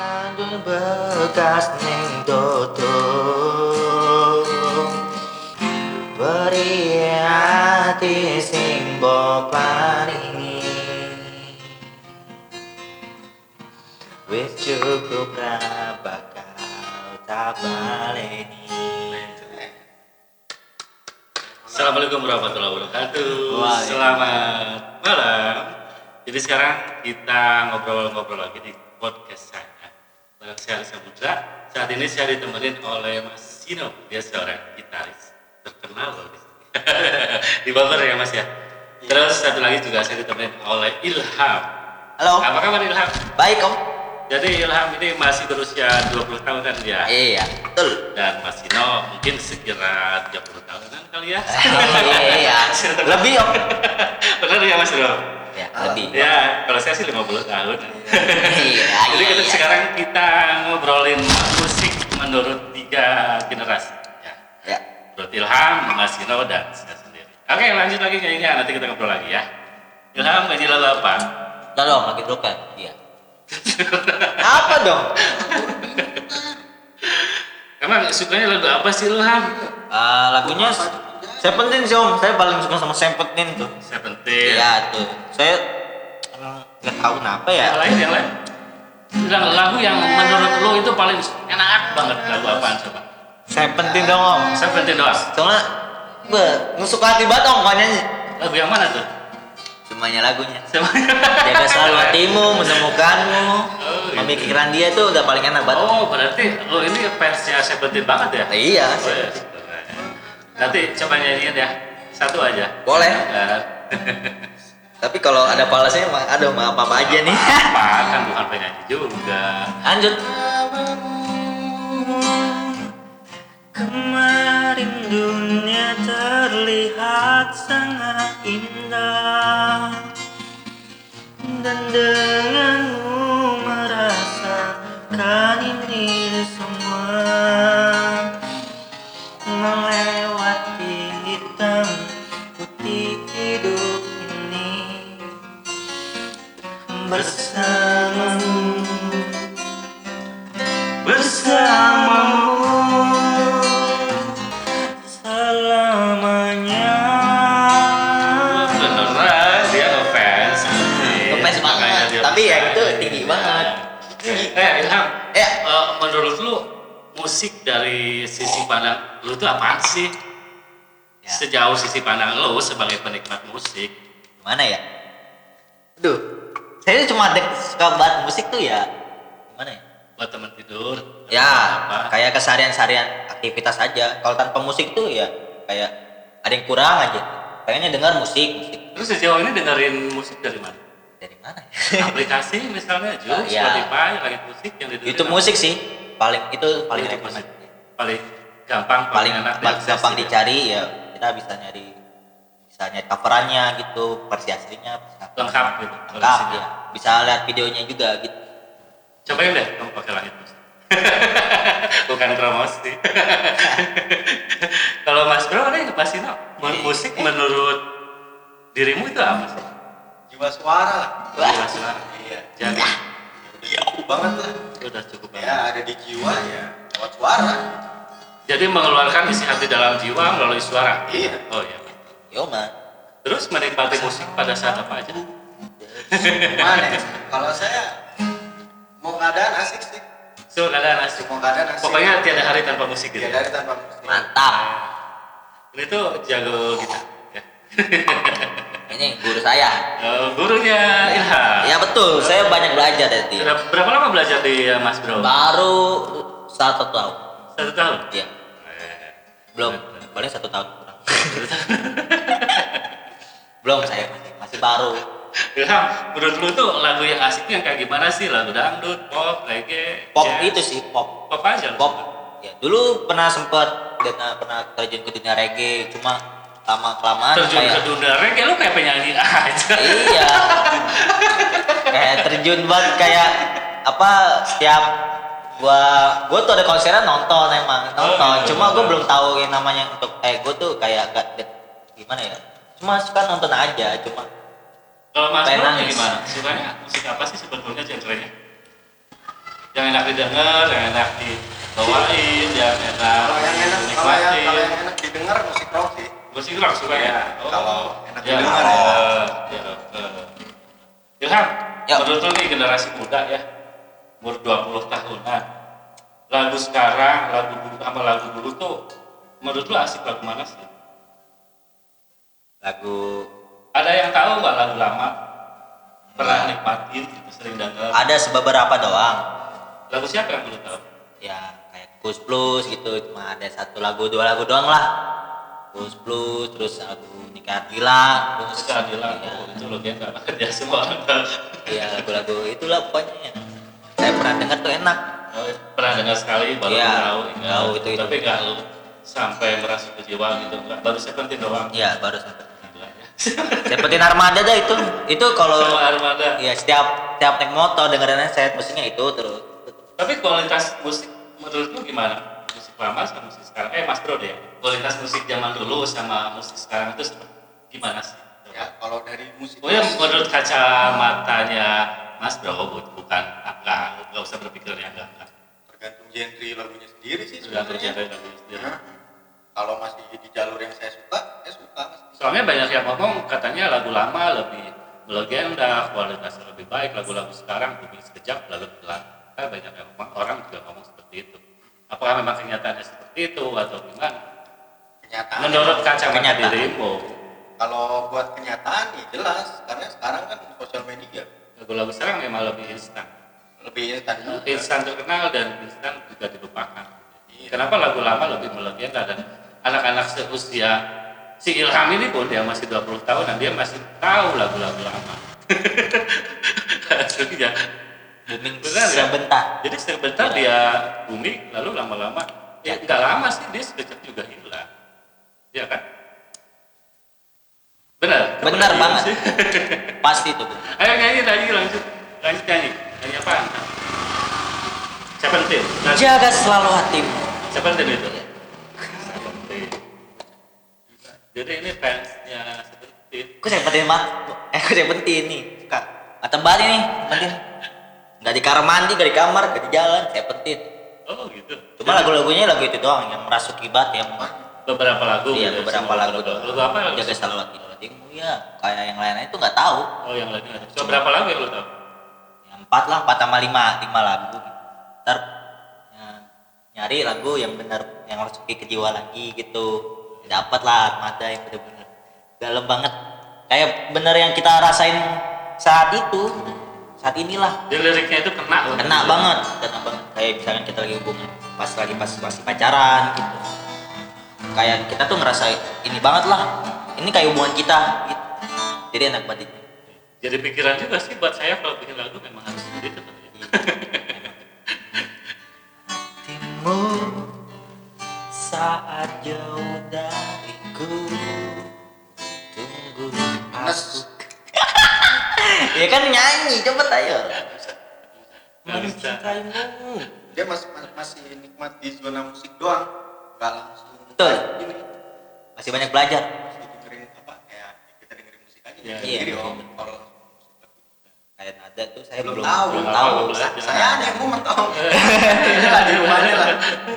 Sandung bekas ning dodo Beri hati sing paringi. Wis cukup ra bakal tak baleni. Assalamualaikum warahmatullahi wabarakatuh. Selamat malam. Jadi sekarang kita ngobrol-ngobrol lagi di podcast Arisa Putra. Saat ini saya ditemenin oleh Mas Sino. Dia seorang gitaris terkenal loh di Bogor ya Mas ya. Terus satu lagi juga saya ditemenin oleh Ilham. Halo, Apa kabar Ilham? baik om? Jadi Ilham ini masih berusia 20 tahun kan dia? Iya, betul Dan Mas Sino mungkin sekira 30 tahunan kali ya? Iya, lebih om Benar ya Mas Bro? Ya, lebih Ya, kalau saya sih 50 tahun. Iya, Jadi iya, kita iya. sekarang kita ngobrolin musik menurut tiga generasi. Ya. Ya, Menurut Ilham, Mas Sino, dan saya sendiri. Oke, lanjut lagi kayaknya. Nanti kita ngobrol lagi ya. Ilham, nyanyi lagu apa? dong, lagi kan? Iya Apa dong? Emang sukanya lagu apa sih Ilham? Eh, lagunya Seventeen sih om, saya paling suka sama Seventeen tuh Seventeen. Iya tuh, saya emang nggak tahu kenapa ya Yang lain, yang lain. Bilang lagu yang menurut lo itu paling enak banget lagu apaan coba? Seventeen dong om Seventeen doang. Soalnya, be, nusuk hati banget om kalau nyanyi Lagu yang mana tuh? Semuanya lagunya Semuanya. Jaga selalu hatimu, menemukanmu Oh, gitu. Pemikiran dia tuh udah paling enak banget Oh, berarti lo ini fansnya Seventeen banget ya? Iya, Oh, ya. Nanti coba nyanyiin ya. Satu aja. boleh Ya. Tapi kalau ada palasnya, mah aduh maaf apa aja nih Apa kan bukan penyanyi juga. Lanjut. Kemarin dunia terlihat sangat indah Dan musik dari sisi pandang lu tuh apaan sih? Ya. Sejauh sisi pandang lu sebagai penikmat musik. gimana ya? Aduh. Saya cuma dek suka banget musik tuh ya. Gimana ya? Buat teman tidur. Ya apa. kayak keseharian-seharian aktivitas aja. Kalau tanpa musik tuh ya kayak ada yang kurang aja. Pengennya dengar musik musik. Terus sejauh ini dengerin musik dari mana? Dari mana ya? Aplikasi misalnya Ah, iya. Spotify, langit musik yang didengerin YouTube apa? musik sih paling itu paling YouTube rekomen musik. paling gampang paling enak paling gampang gitu. dicari ya kita bisa nyari bisa nyari coverannya gitu versi aslinya bisa lengkap gitu lengkap ya bisa lihat videonya juga gitu cobain deh kamu pakai langit musik bukan promosi kalau Mas Bro ada yang pasti no Iya. musik menurut dirimu itu apa sih jiwa suara. Jiwa suara. iya jadi udah cukup banget lah. Udah cukup ya banget. ada di jiwa ya lewat suara. Jadi mengeluarkan isi hati dalam jiwa melalui suara? Iya. oh iya. Yo man terus menikmati musik pada saat apa aja? Mana ya? kalau saya mau keadaan asik sih. So keadaan asik. Mau keadaan asik. Pokoknya tiada hari tanpa musik gitu ya? dari tanpa musik. Mantap. Ini tuh jago gitar. Ya. ini guru saya. Eh, gurunya Ilham. Ya betul. Saya banyak belajar dari dia. Berapa lama belajar di eh, Mas Bro? baru satu tahun. Satu tahun? iya. Eh, belum. Paling satu tahun. Kurang belum saya masih masih baru. Ilham, menurut lu tuh lagu yang asik tuh yang kayak gimana sih? Lagu dangdut, pop, reggae, pop jazz? itu sih pop. Pop aja? pop. ya dulu pernah sempet pernah pernah terjun ke dunia reggae cuma lama kelamaan Terjun kayak ke dunia reggae, lu kayak penyanyi aja iya kayak terjun banget kayak apa setiap gua gua tuh ada konsernya nonton emang nonton Oh, gitu. cuma gua belum tahu yang namanya untuk eh gua tuh kayak gak gimana ya cuma suka nonton aja cuma Kalau Mas Bro gimana? Sukanya musik apa sih sebetulnya genrenya? yang enak didengar yang enak dibawain yang enak Kalau yang enak, kalau yang dinikmatin. kalau yang enak didengar musik rock sih. musik rock suka ya Iya, kalau enak ya, didengar ya. ya. Ilham Ya. menurut lu nih generasi muda ya umur 20 tahunan lagu sekarang lagu dulu sama lagu dulu tuh menurut lu asik lagu mana sih? Lagu ada yang tahu nggak lagu lama? Pernah nikmatin gitu sering denger? Ada beberapa doang. Lagu siapa yang belum tahu ya kayak Kus Plus gitu cuma ada satu lagu dua lagu doang lah Kus Plus terus lagu Nikah Adila terus itu adalah ya, oh, itu legenda banget ya semua. Orang tahu ya lagu-lagu itulah pokoknya saya pernah dengar tuh enak. Oh, pernah dengar sekali baru Iya, tahu ingat. tahu itu- itu. tapi nggak lu sampai merasa kejiwa gitu nggak. Baru seperti doang. Ya baru sempet Gila ya. seperti armada dah itu. Itu kalau sama armada ya setiap setiap naik motor dengerannya saya musiknya itu terus. Tapi kualitas musik menurut lu gimana? Musik lama sama musik sekarang eh mas bro deh kualitas musik zaman dulu sama musik sekarang itu gimana sih Ya, kalau dari musik Oh ya menurut kacamatanya Mas Bro bu- bukan enggak enggak usah berpikir yang enggak enggak. tergantung genre lagunya sendiri sih Tergantung genre lagu sendiri. Nah, kalau masih di jalur yang saya suka, saya suka. Soalnya banyak yang ngomong katanya lagu lama lebih melegenda, kualitasnya lebih baik, lagu-lagu sekarang lebih sekejap lalu hilang. Kan banyak yang ngomong, orang juga ngomong seperti itu. Apakah memang kenyataannya seperti itu atau gimana? Kenyataan. Menurut kacamata Kenyataan. dirimu, kalau buat kenyataan ya jelas, karena sekarang kan sosial media lagu-lagu sekarang memang lebih instan. lebih instan juga. instan terkenal dan instan juga dilupakan. Iya. Kenapa lagu lama lebih melegenda dan anak-anak seusia si Ilham ini pun dia masih 20 tahun dan dia masih tahu lagu-lagu lama. Aslinya. Booming Benar ya? sebentar Jadi sebentar dia booming lalu lama-lama ya nggak lama sih dia sekejap juga hilang. Iya kan? Benar. benar Iya banget sih. pasti tuh Ayo nyanyi nyanyi lanjut. Lanjut nyanyi. Nyanyi apaan? Seventeen. Nah, jaga selalu hatimu Seventeen itu. Seventeen. Jadi ini fansnya Seventeen. Aku sebutin mah, eh aku sebutin nih, kak. Atau balik nih, sebutin. Nggak di kamar mandi, nggak di kamar, nggak di jalan, sebutin. Oh gitu. Cuma lagu-lagunya lagu itu doang yang merasuki banget ya. beberapa lagu. Iya gitu, beberapa semua lagu doang. Lagu apa yang Jaga selalu. Hatimu ya, kayak yang lainnya itu nggak tahu. Oh yang lainnya. ada. So, berapa lagu yang lo tahu? Yang empat lah, empat sama lima, lima lagu. Ntar ya, nyari lagu yang benar, yang masuki ke jiwa lagi gitu. Dapat lah Armada yang bener-bener dalam banget. Kayak bener yang kita rasain saat itu, saat inilah. Jadi liriknya itu kena. loh. kena banget kena banget kayak misalkan kita lagi hubungan pas lagi pas masih pacaran gitu kayak kita tuh ngerasa ini banget lah ini kayak hubungan kita gitu. jadi enak banget itu. Jadi pikiran juga sih buat saya kalau bikin lagu memang harus seperti itu. Iya. hatimu saat jauh dariku tunggu Panas. Ya kan nyanyi coba ayo Nggak bisa. mencintaimu Dia masih masih nikmat di zona musik doang, nggak langsung. Betul. Ini masih banyak belajar masih dengerin apa kayak kita dengerin musik aja. Iya, sendiri iya. om. Kalau kayak ada tuh saya Belum belum tahu. belum tahu tahu, Sa- saya ada yang mau mentong. Ini lah di rumahnya lah.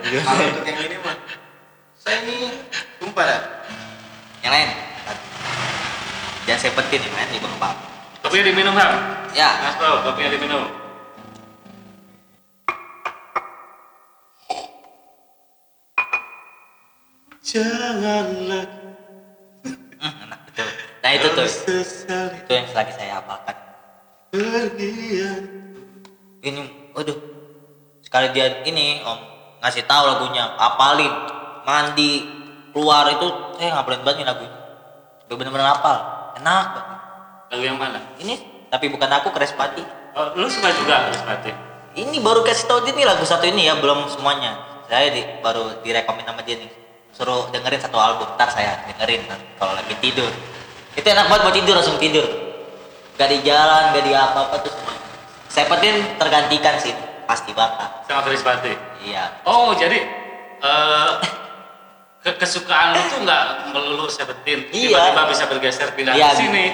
Kalau untuk yang ini mah, saya ini sumpah dah. yang lain jangan saya penting yang lain di bang. Kopinya diminum Ham. ya. Mas Bro, kopinya diminum. Janganlah enak betul nah itu tuh. itu yang lagi saya hafalkan pergian. ini waduh. Sekali dia ini om ngasih tahu lagunya apalin mandi keluar. Itu saya ngapalin banget nih lagunya. Sampai bener-bener hafal. Enak banget Lagu yang mana? ini tapi bukan aku Krespati Oh, lu suka juga Chris Pati? ini baru kasih tahu dia nih lagu satu ini ya belum semuanya saya di, baru direkomen sama dia nih suruh dengerin satu album ntar saya dengerin kalau lagi tidur itu enak banget buat tidur langsung tidur gak di jalan gak di apa-apa tuh semua saya penting tergantikan sih pasti bakal Sama Chris Pati? iya Oh, jadi ke- kesukaan lu tuh nggak melulu Seventeen, Iya. tiba-tiba bisa bergeser pindah Iya. ke sini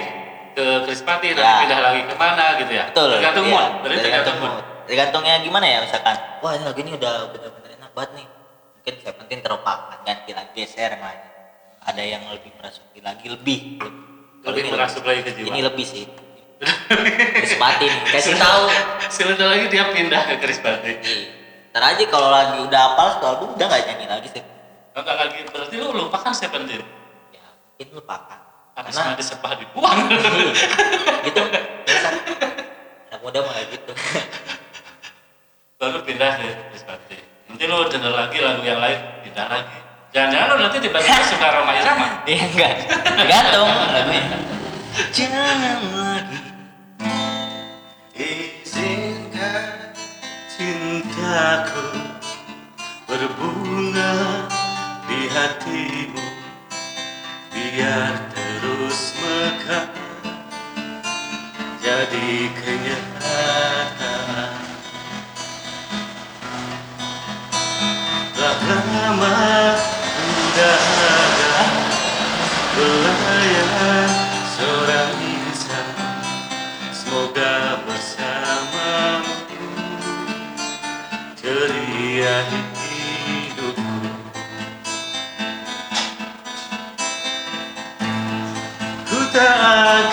ke Chris Pati, nanti Iya. pindah lagi ke mana gitu ya? betul Tergantung iya. mood, berarti tergantung mood. tergantungnya gimana ya misalkan wah ini lagu ini udah bener-bener enak banget nih mungkin saya penting terlupakan ganti lagi geser yang lain ada yang lebih merasuki lagi lebih Lebih ini merasuk lagi ke jiwa. ini lebih sih Chris Martin kasih tahu Sebentar lagi dia pindah ke Chris Martin. ntar aja kalau lagi udah hafal satu album udah nggak nyanyi lagi sih Enggak lagi berarti lu lupakan Seventeen. ya mungkin lupakan Habis karena mandi sepah dibuang. gitu biasa anak muda mah kayak gitu Baru pindah Chris Martin. Nanti lu denger lagi lagu yang lain, pindah lagi. Jangan-jangan lu nanti tiba-tiba suka Roma Irama. iya enggak tergantung lagunya jangan lagi Izinkan cintaku berbunga di hatimu biar terus mekar jadi kenyataan. Telah lama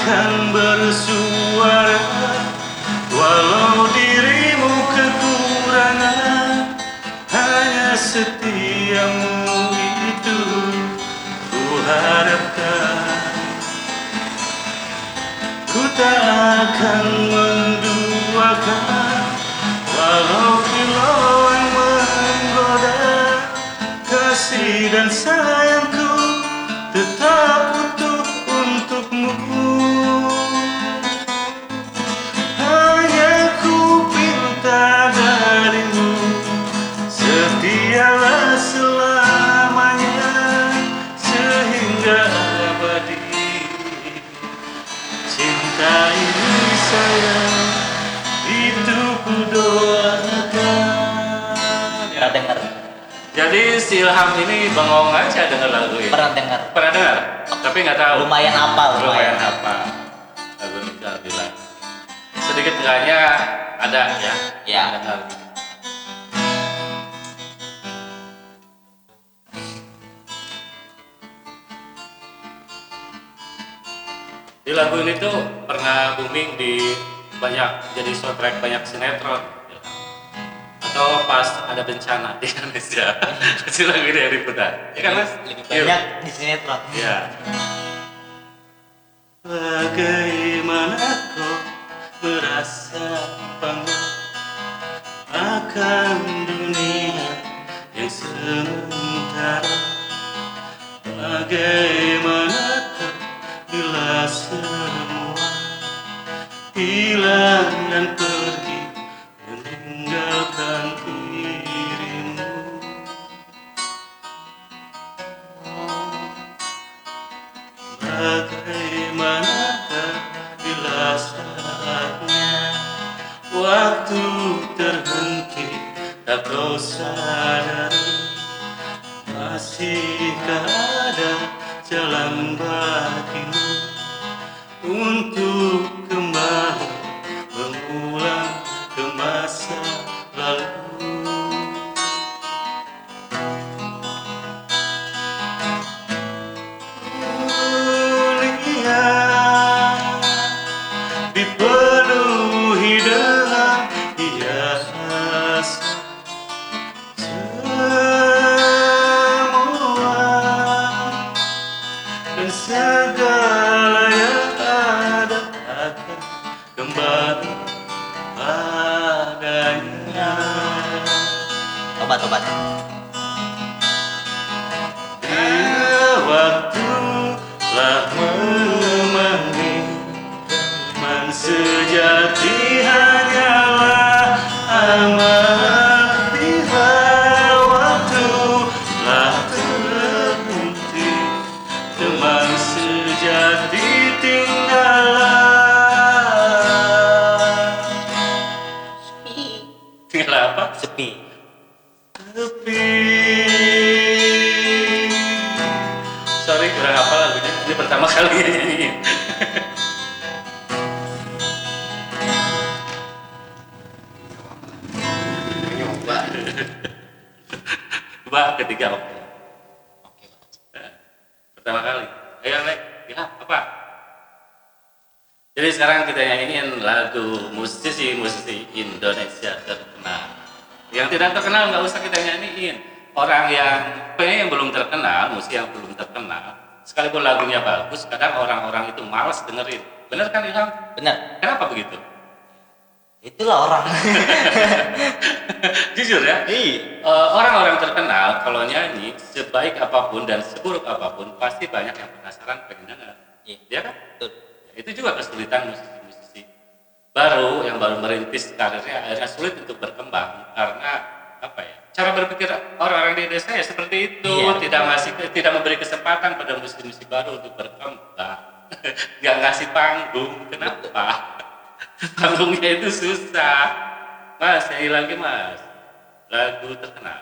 akan bersuara Walau dirimu kekurangan Hanya setiamu itu Ku harapkan Ku tak akan menduakan Walau kilauan menggoda Kasih dan sayangku Itu ku doakan pernah dengar? Jadi si Ilham ini bengong aja denger lagu ini? Pernah dengar. Pernah dengar? Tapi nggak tahu. Lumayan apa Lumayan apa Lagu ini bilang. Sedikit enggaknya ada ya? Ya. Dengar. Di lagu ini tuh pernah booming di banyak jadi soundtrack banyak sinetron ya. atau pas ada bencana di Indonesia si lagu ini yang diputar ya kan mas lebih Iya. banyak di sinetron ya bagaimana kau merasa bangga akan dunia yang sementara bagaimana kau bila semua hilang dan pergi obat obat Bila waktu telah memanggil Teman sejati hanyalah lagu musisi-musisi Indonesia terkenal. Yang tidak terkenal nggak usah kita nyanyiin. Orang yang pengen yang belum terkenal, musisi yang belum terkenal, sekalipun lagunya bagus, kadang orang-orang itu malas dengerin. Bener kan Ilham? Benar. Kenapa begitu? Itulah orang. Jujur ya, Iya. Eh, orang-orang terkenal kalau nyanyi sebaik apa pun dan seburuk apa pun pasti banyak yang penasaran pengen dengar. Iya. Iya kan? Betul. Itu juga kesulitan musisi-musisi baru yang baru merintis karirnya akhirnya sulit untuk berkembang karena apa ya? Cara berpikir orang-orang di desa ya seperti itu, Iya. tidak ngasih tidak memberi kesempatan pada musisi-musisi baru untuk berkembang. Nggak ngasih panggung. Kenapa? Panggungnya itu susah. Mas, nyanyi lagi mas. Lagu terkenal.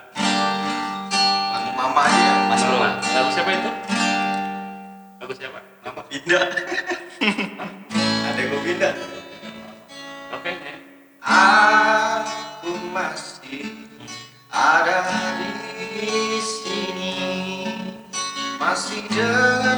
Lagu mama aja. Mas Bro. Lagu siapa itu? Lagu siapa? Nama pindah. Ada gue pindah. Aku masih ada di sini. Masih dengan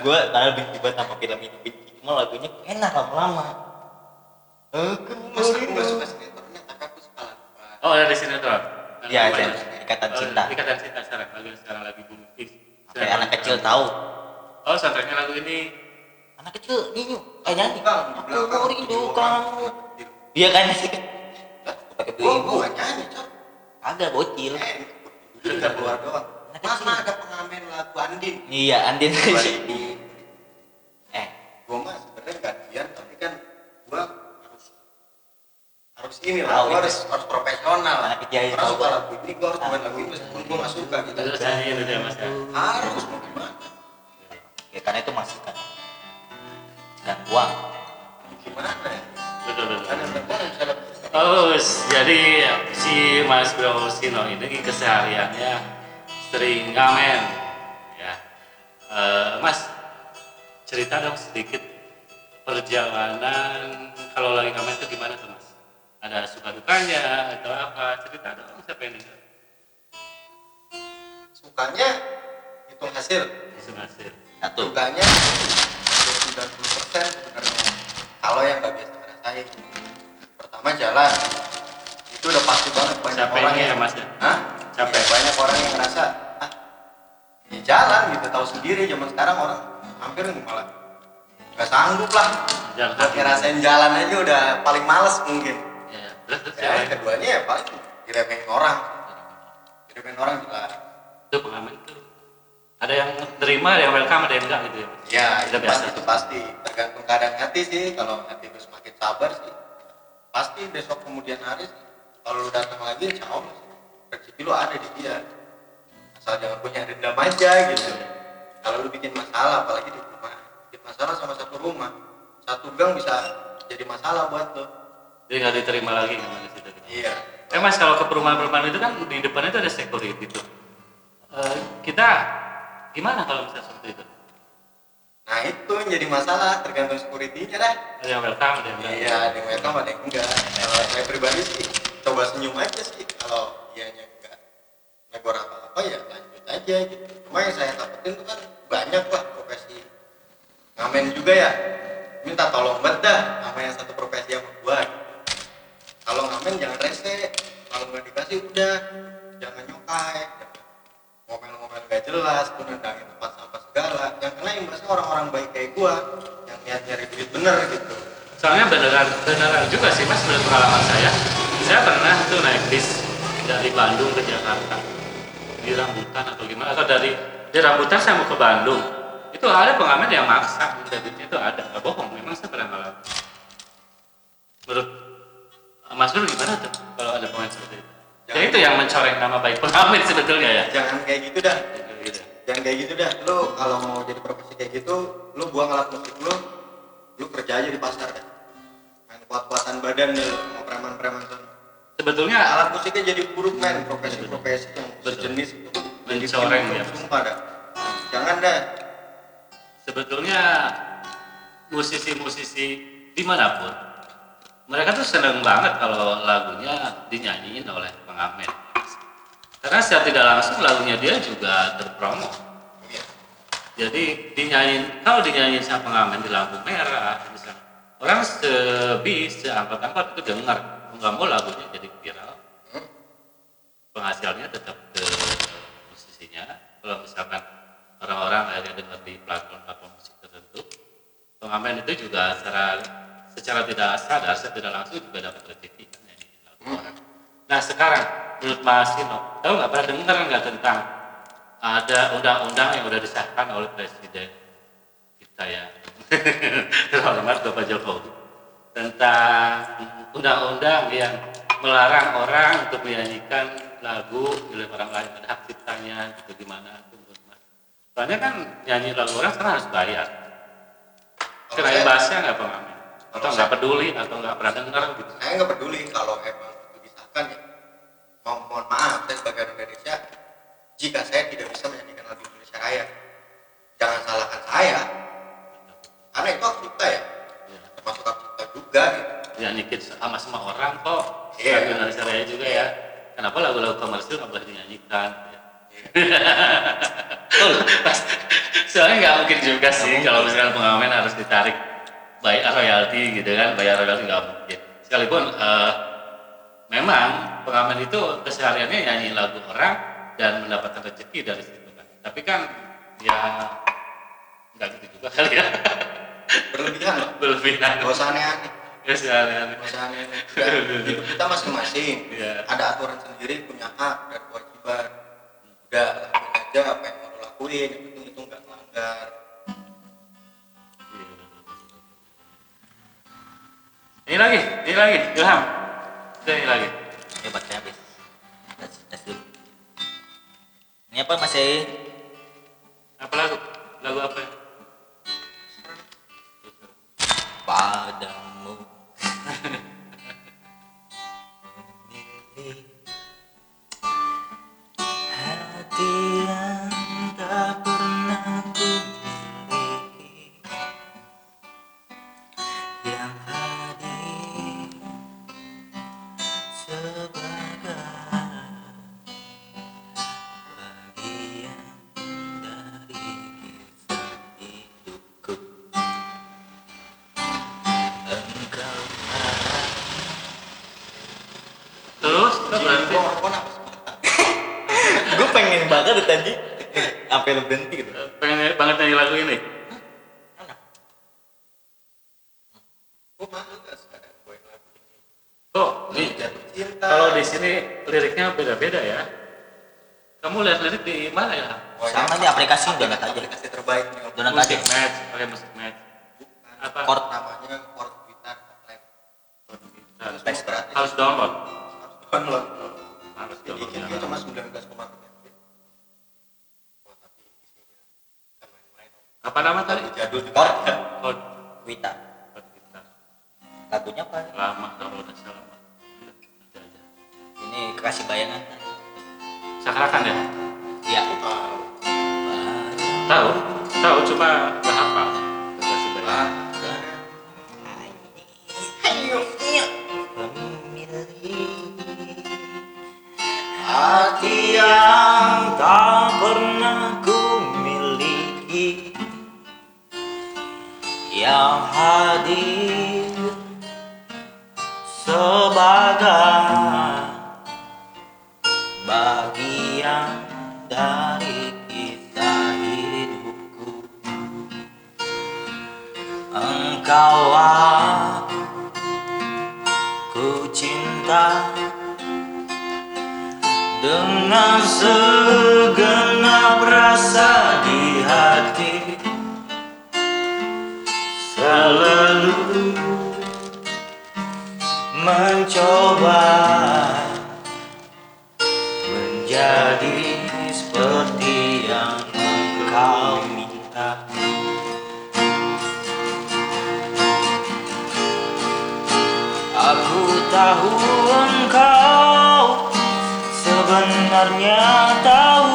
Gue karena benci banget sama film ini benci Cuma lagunya enak lama-lama Aku Masa aku gak suka sinetronnya tapi aku suka lagu? Oh, dari sinetron. Iya, iya. itu? Ikatan Oh, Cinta. Ikatan cinta sekarang lagu yang sekarang lagi booming. Sampai sinetron anak kecil tahu Oh, soundtracknya lagu ini. Anak kecil nyanyi Eh nyanyi Aku belakang merindu tujuh kamu. Iya kan sih Pakai ibu gue nyanyi cok Agak bocil Eh, keluar doang Anak Mas, kecil. ada pengamen lagu Andin Iya Andin. Eh gue mah sebenarnya gantian tapi kan gue harus harus ini lah itu. harus harus profesional Anak kecil aja orang tahu suka lagu ini gue harus main lagu ini meskipun gue gak suka gitu Terus nyanyiin itu ya, Mas ya. harus mau gimana Ya karena itu masih kan Dan uang gimana ya Betul, betul. Oh, jadi si Mas Bro Sino ini kesehariannya sering ngamen, ya. Eh, mas, cerita dong sedikit perjalanan kalau lagi ngamen itu gimana tuh Mas? Ada suka dukanya atau apa? Cerita dong, siapa yang dengar? sukanya hitung hasil Bisa hasil. Satu dukanya 90 persen sebenarnya kalau yang gak biasa ngerasain pertama jalan itu udah pasti banget banyak orang Capeknya yang ya Mas ya? Hah? Capek. Ya, banyak orang yang ngerasa ah ya jalan gitu tahu sendiri zaman sekarang orang hampir malah nggak sanggup lah. Jalan Pakai rasain jalan aja udah paling males mungkin. Ya, ya, yang keduanya ya paling diremehin orang. Diremehin orang jelas itu pengamen tuh ada yang terima, ada yang welcome, ada yang enggak gitu ya? Ya itu biasa. pasti itu pasti. Tergantung keadaan hati sih. Kalau hati itu semakin sabar sih pasti besok kemudian hari kalau lu datang lagi insya Allah rezeki lu ada di dia. Asal jangan punya dendam aja gitu. Kalau lu bikin masalah apalagi di rumah. Bikin masalah sama satu rumah satu gang bisa jadi masalah buat lo Jadi nggak diterima lagi sama di situ. iya. Eh mas kalau ke perumahan-perumahan itu kan di depannya itu ada security tuh. Eh, kita gimana kalau misalnya seperti itu? nah itu yang jadi masalah tergantung security-nya dah. Ada yang welcome, ada yang iya ada yang welcome ada yang enggak. Kalau saya pribadi sih coba senyum aja sih. Kalau dianya enggak negor apa apa ya lanjut aja gitu. Cuma yang saya takutin tuh kan banyak lah profesi. Ngamen juga ya minta tolong banget dah sama yang satu profesi sama gua. Kalau ngamen jangan rese kalau nggak dikasih udah jangan nyokai ngomel-ngomel gak jelas tuh nendangin tempat sampah segala. Yang kena imbasnya orang-orang baik kayak gua yang niat nyari duit bener gitu. Soalnya beneran beneran juga sih mas menurut pengalaman saya. Saya pernah tuh naik bis dari Bandung ke Jakarta. Di rambutan atau gimana? Atau dari di rambutan saya mau ke Bandung. Itu ada pengamen yang maksa. Minta duitnya itu ada. Nggak bohong. Memang saya pernah ngalamin. Menurut uh, Mas Nur gimana tuh? Kalau ada pengamen seperti itu? Ya Jangan. itu yang mencoreng nama baik pengamen sebetulnya ya. Jangan kayak gitu dah. Gitu. jangan kayak gitu dah. Lu kalau mau jadi profesi kayak gitu lu buang alat musik lu lu kerja aja di pasar main kuat-kuatan badan deh mau preman-preman sebetulnya alat musiknya jadi buruk men profesi-profesi yang Betul. sejenis itu jadi buruk, ya. sumpah dah jangan dah sebetulnya musisi-musisi di mana pun mereka tuh seneng banget kalau lagunya dinyanyiin oleh pengamen karena secara tidak langsung lagunya dia juga terpromo Iya. jadi dinyanyiin kalau dinyanyiin sama pengamen di lampu merah misalnya orang sebis seangkot-angkot itu dengar nggak mau lagunya jadi viral. Hmm? penghasilannya tetap ke musisinya. Kalau misalkan orang-orang akhirnya dengar di platform-platform musik tertentu pengamen itu juga secara secara tidak sadar secara tidak langsung juga dapat rezeki kan nah sekarang menurut Mas Sino tahu nggak pernah dengar nggak tentang ada undang-undang yang udah disahkan oleh presiden kita ya? Terhormat Bapak Jokowi. Tentang undang-undang yang melarang orang untuk menyanyikan lagu milik orang lain ada hak ciptanya gitu gimana itu menurut Mas? soalnya kan nyanyi lagu orang sekarang harus bayar. Kena saya- imbasnya nggak pengamen atau nggak peduli atau nggak pernah dengar gitu? Saya nggak peduli kalau emang itu disahkan ya mau mohon maaf saya sebagai orang Indonesia jika saya tidak bisa menyanyikan lagu Indonesia Raya jangan salahkan saya. Karena itu hak cipta ya. Ya. termasuk hak cipta juga gitu nyanyikin sama semua orang kok. Iya. lagu Indonesia Raya juga ya. Kenapa lagu-lagu komersil nggak boleh dinyanyikan? Betul. soalnya nggak mungkin juga sih kalau misalkan pengamen harus ditarik bayar royalti gitu kan. Bayar royalti nggak mungkin. Sekalipun eh, memang pengamen itu kesehariannya nyanyi lagu orang dan mendapatkan rezeki dari situ kan. Tapi kan ya nggak gitu juga kali ya. Berlebihan loh. Berlebihan. Gak usah aneh-aneh keseharian gak usah aneh-aneh Ya, hidup kita masing-masing Iya. ada aturan sendiri punya hak dan kewajiban udah lakuin aja apa yang mau lakuin yang penting itu nggak melanggar ini lagi ini lagi Ilham ini lagi Ya baterainya habis. Tes, tes dulu. Ini apa masih apa lagu lagu apa ya? padamu? Hati yang tak gue pengen banget dari tadi. Sampai lu berhenti gitu. Pengen banget nyanyi lagu ini. Lagu ini. kalau di sini liriknya beda-beda ya. Kamu lihat lirik di mana ya? Sama di aplikasi download aja. aplikasi terbaik musik aja. match pakai musik match. Apa? Chord. namanya chord gitar gratis harus download Apa nama tadi? jadul ada. Chord. Wita Chord gitar. lagunya apa Lama kalau udah salah. Ini kekasih bayangan Sakrakan ya? ya Tahu. Tahu? Tahu coba nggak hafal. Kasih bayang. Hati yang tak pernah ku Yang hadir sebagai bagian dari kisah hidupku. Engkau aku cinta dengan segenap rasa di hati mencoba Menjadi seperti yang engkau minta. Aku tahu engkau sebenarnya tahu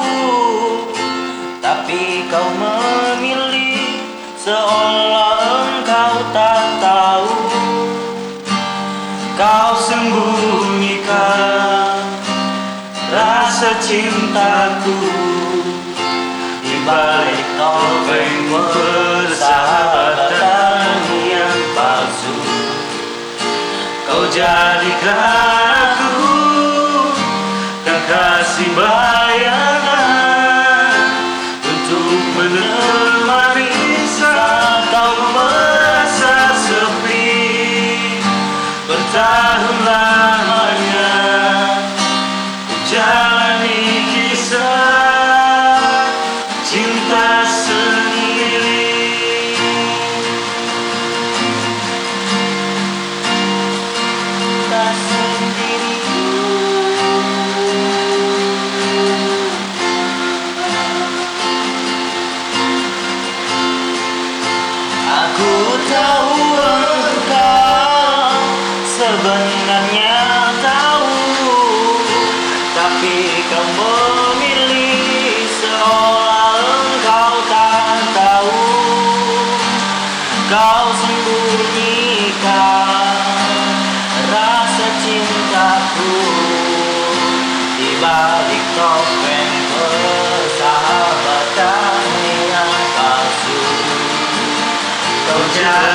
cintaku. Di balik topeng persahabatan yang palsu Kau jadikan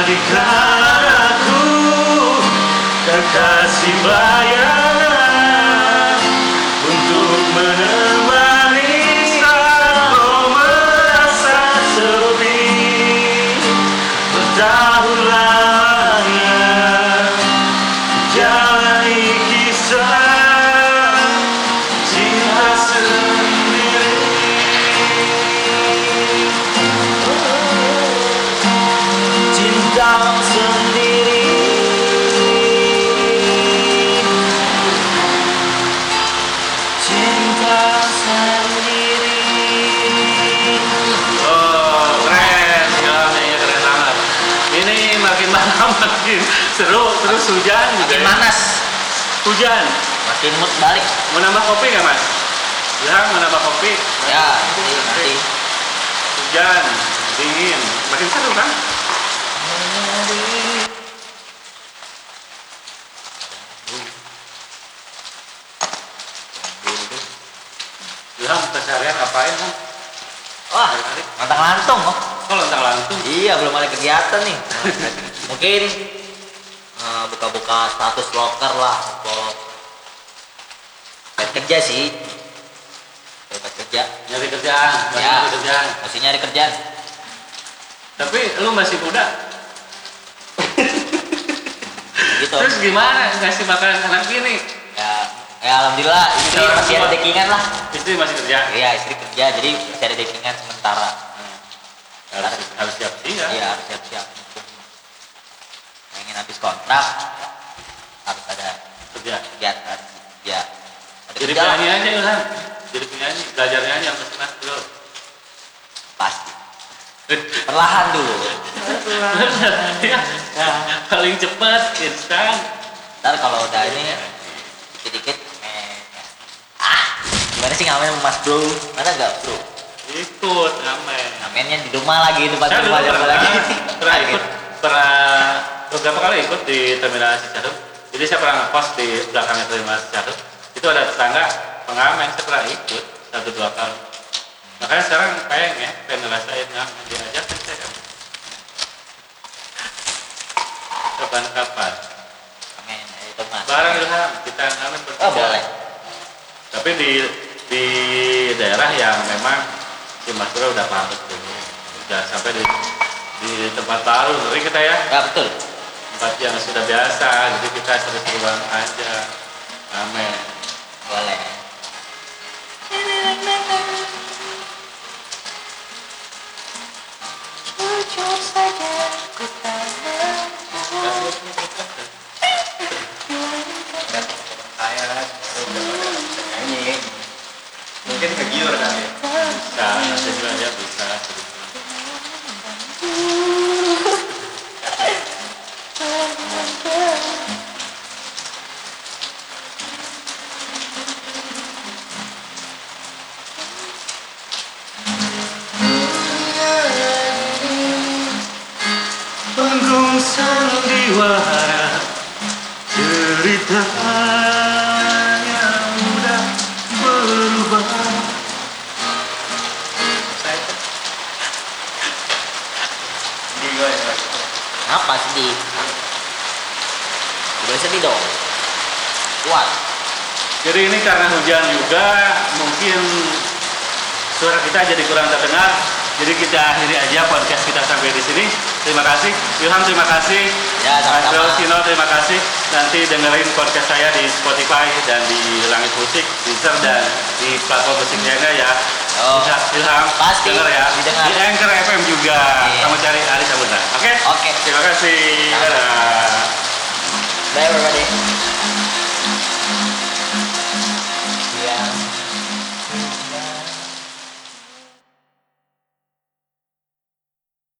jadikan aku kekasih bayangan makin seru, terus hujan juga. makin ya. panas Hujan. makin mood balik Mau nambah kopi nggak mas? Bilang mau nambah kopi. ya nanti nanti Hujan, dingin, makin seru kan? Bilang keseharian ngapain kan? wah mantang lantung oh Kok lontang lantung? Iya, belum ada kegiatan nih. Mungkin eh, buka-buka status loker lah cari kerja sih. Cari kerja. Nyari kerjaan, masih Ya. nyari kerjaan. Masih nyari kerjaan. Tapi lu masih muda. Gitu. Terus gimana ngasih makan anak gini? Ya, alhamdulillah istri Orang masih ada dekingan lah. Istri masih kerja. Iya, istri kerja jadi masih ada dekingan sementara. Harus, harus siap siap. Iya, harus siap-siap. Pengen habis kontrak harus ada Kerja. kegiatan. Ya. Ada Jadi kerja penyanyi aja Ilham. Jadi penyanyi, belajar nyanyi sama mas bro. Pasti. Perlahan dulu. ya, paling cepat instan Ntar kalau udah ini dikit-dikit eh, ah gimana sih ngamen Mas Bro? Mana enggak Bro? ikut ngamen. Ngamennya di rumah lagi tempat saya rumah pernah, lagi. pernah ikut pernah beberapa kali ikut di terminal Cicahem jadi saya pernah ngepost di belakangnya terminal Cicahem itu ada tetangga pengamen saya pernah ikut satu dua kali. Makanya sekarang pengen ya pengen ngerasain ngamen. Diajakin saya kapan-kapan. Ngamen itu bareng Ilham kita ngamen bertiga Oh boleh. Tapi di di daerah yang memang si Mas Bro udah paham betul udah sampai di di tempat baru ngeri kita ya Ya betul. tempat yang sudah biasa jadi kita seru-seruan aja amin Boleh. Jujur saja ku tak mampu. Mungkin kegiur kali ya. Bisa nanti juga dia bisa panggung sandiwara ceritanya Jadi ini karena hujan juga mungkin suara kita jadi kurang terdengar. Jadi kita akhiri aja podcast kita sampai di sini. Terima kasih. Ilham terima kasih. Ya. Mas Sino terima kasih. Nanti dengerin podcast saya di Spotify dan di Langit Musik, Deezer dan di platform musik lainnya ya. Oh. Bisa Ilham Pasti, denger ya. didengar. Di Anchor FM juga. Iya. Kamu cari Ari. Oke? Oke. Terima kasih. Dadah. Bye everybody.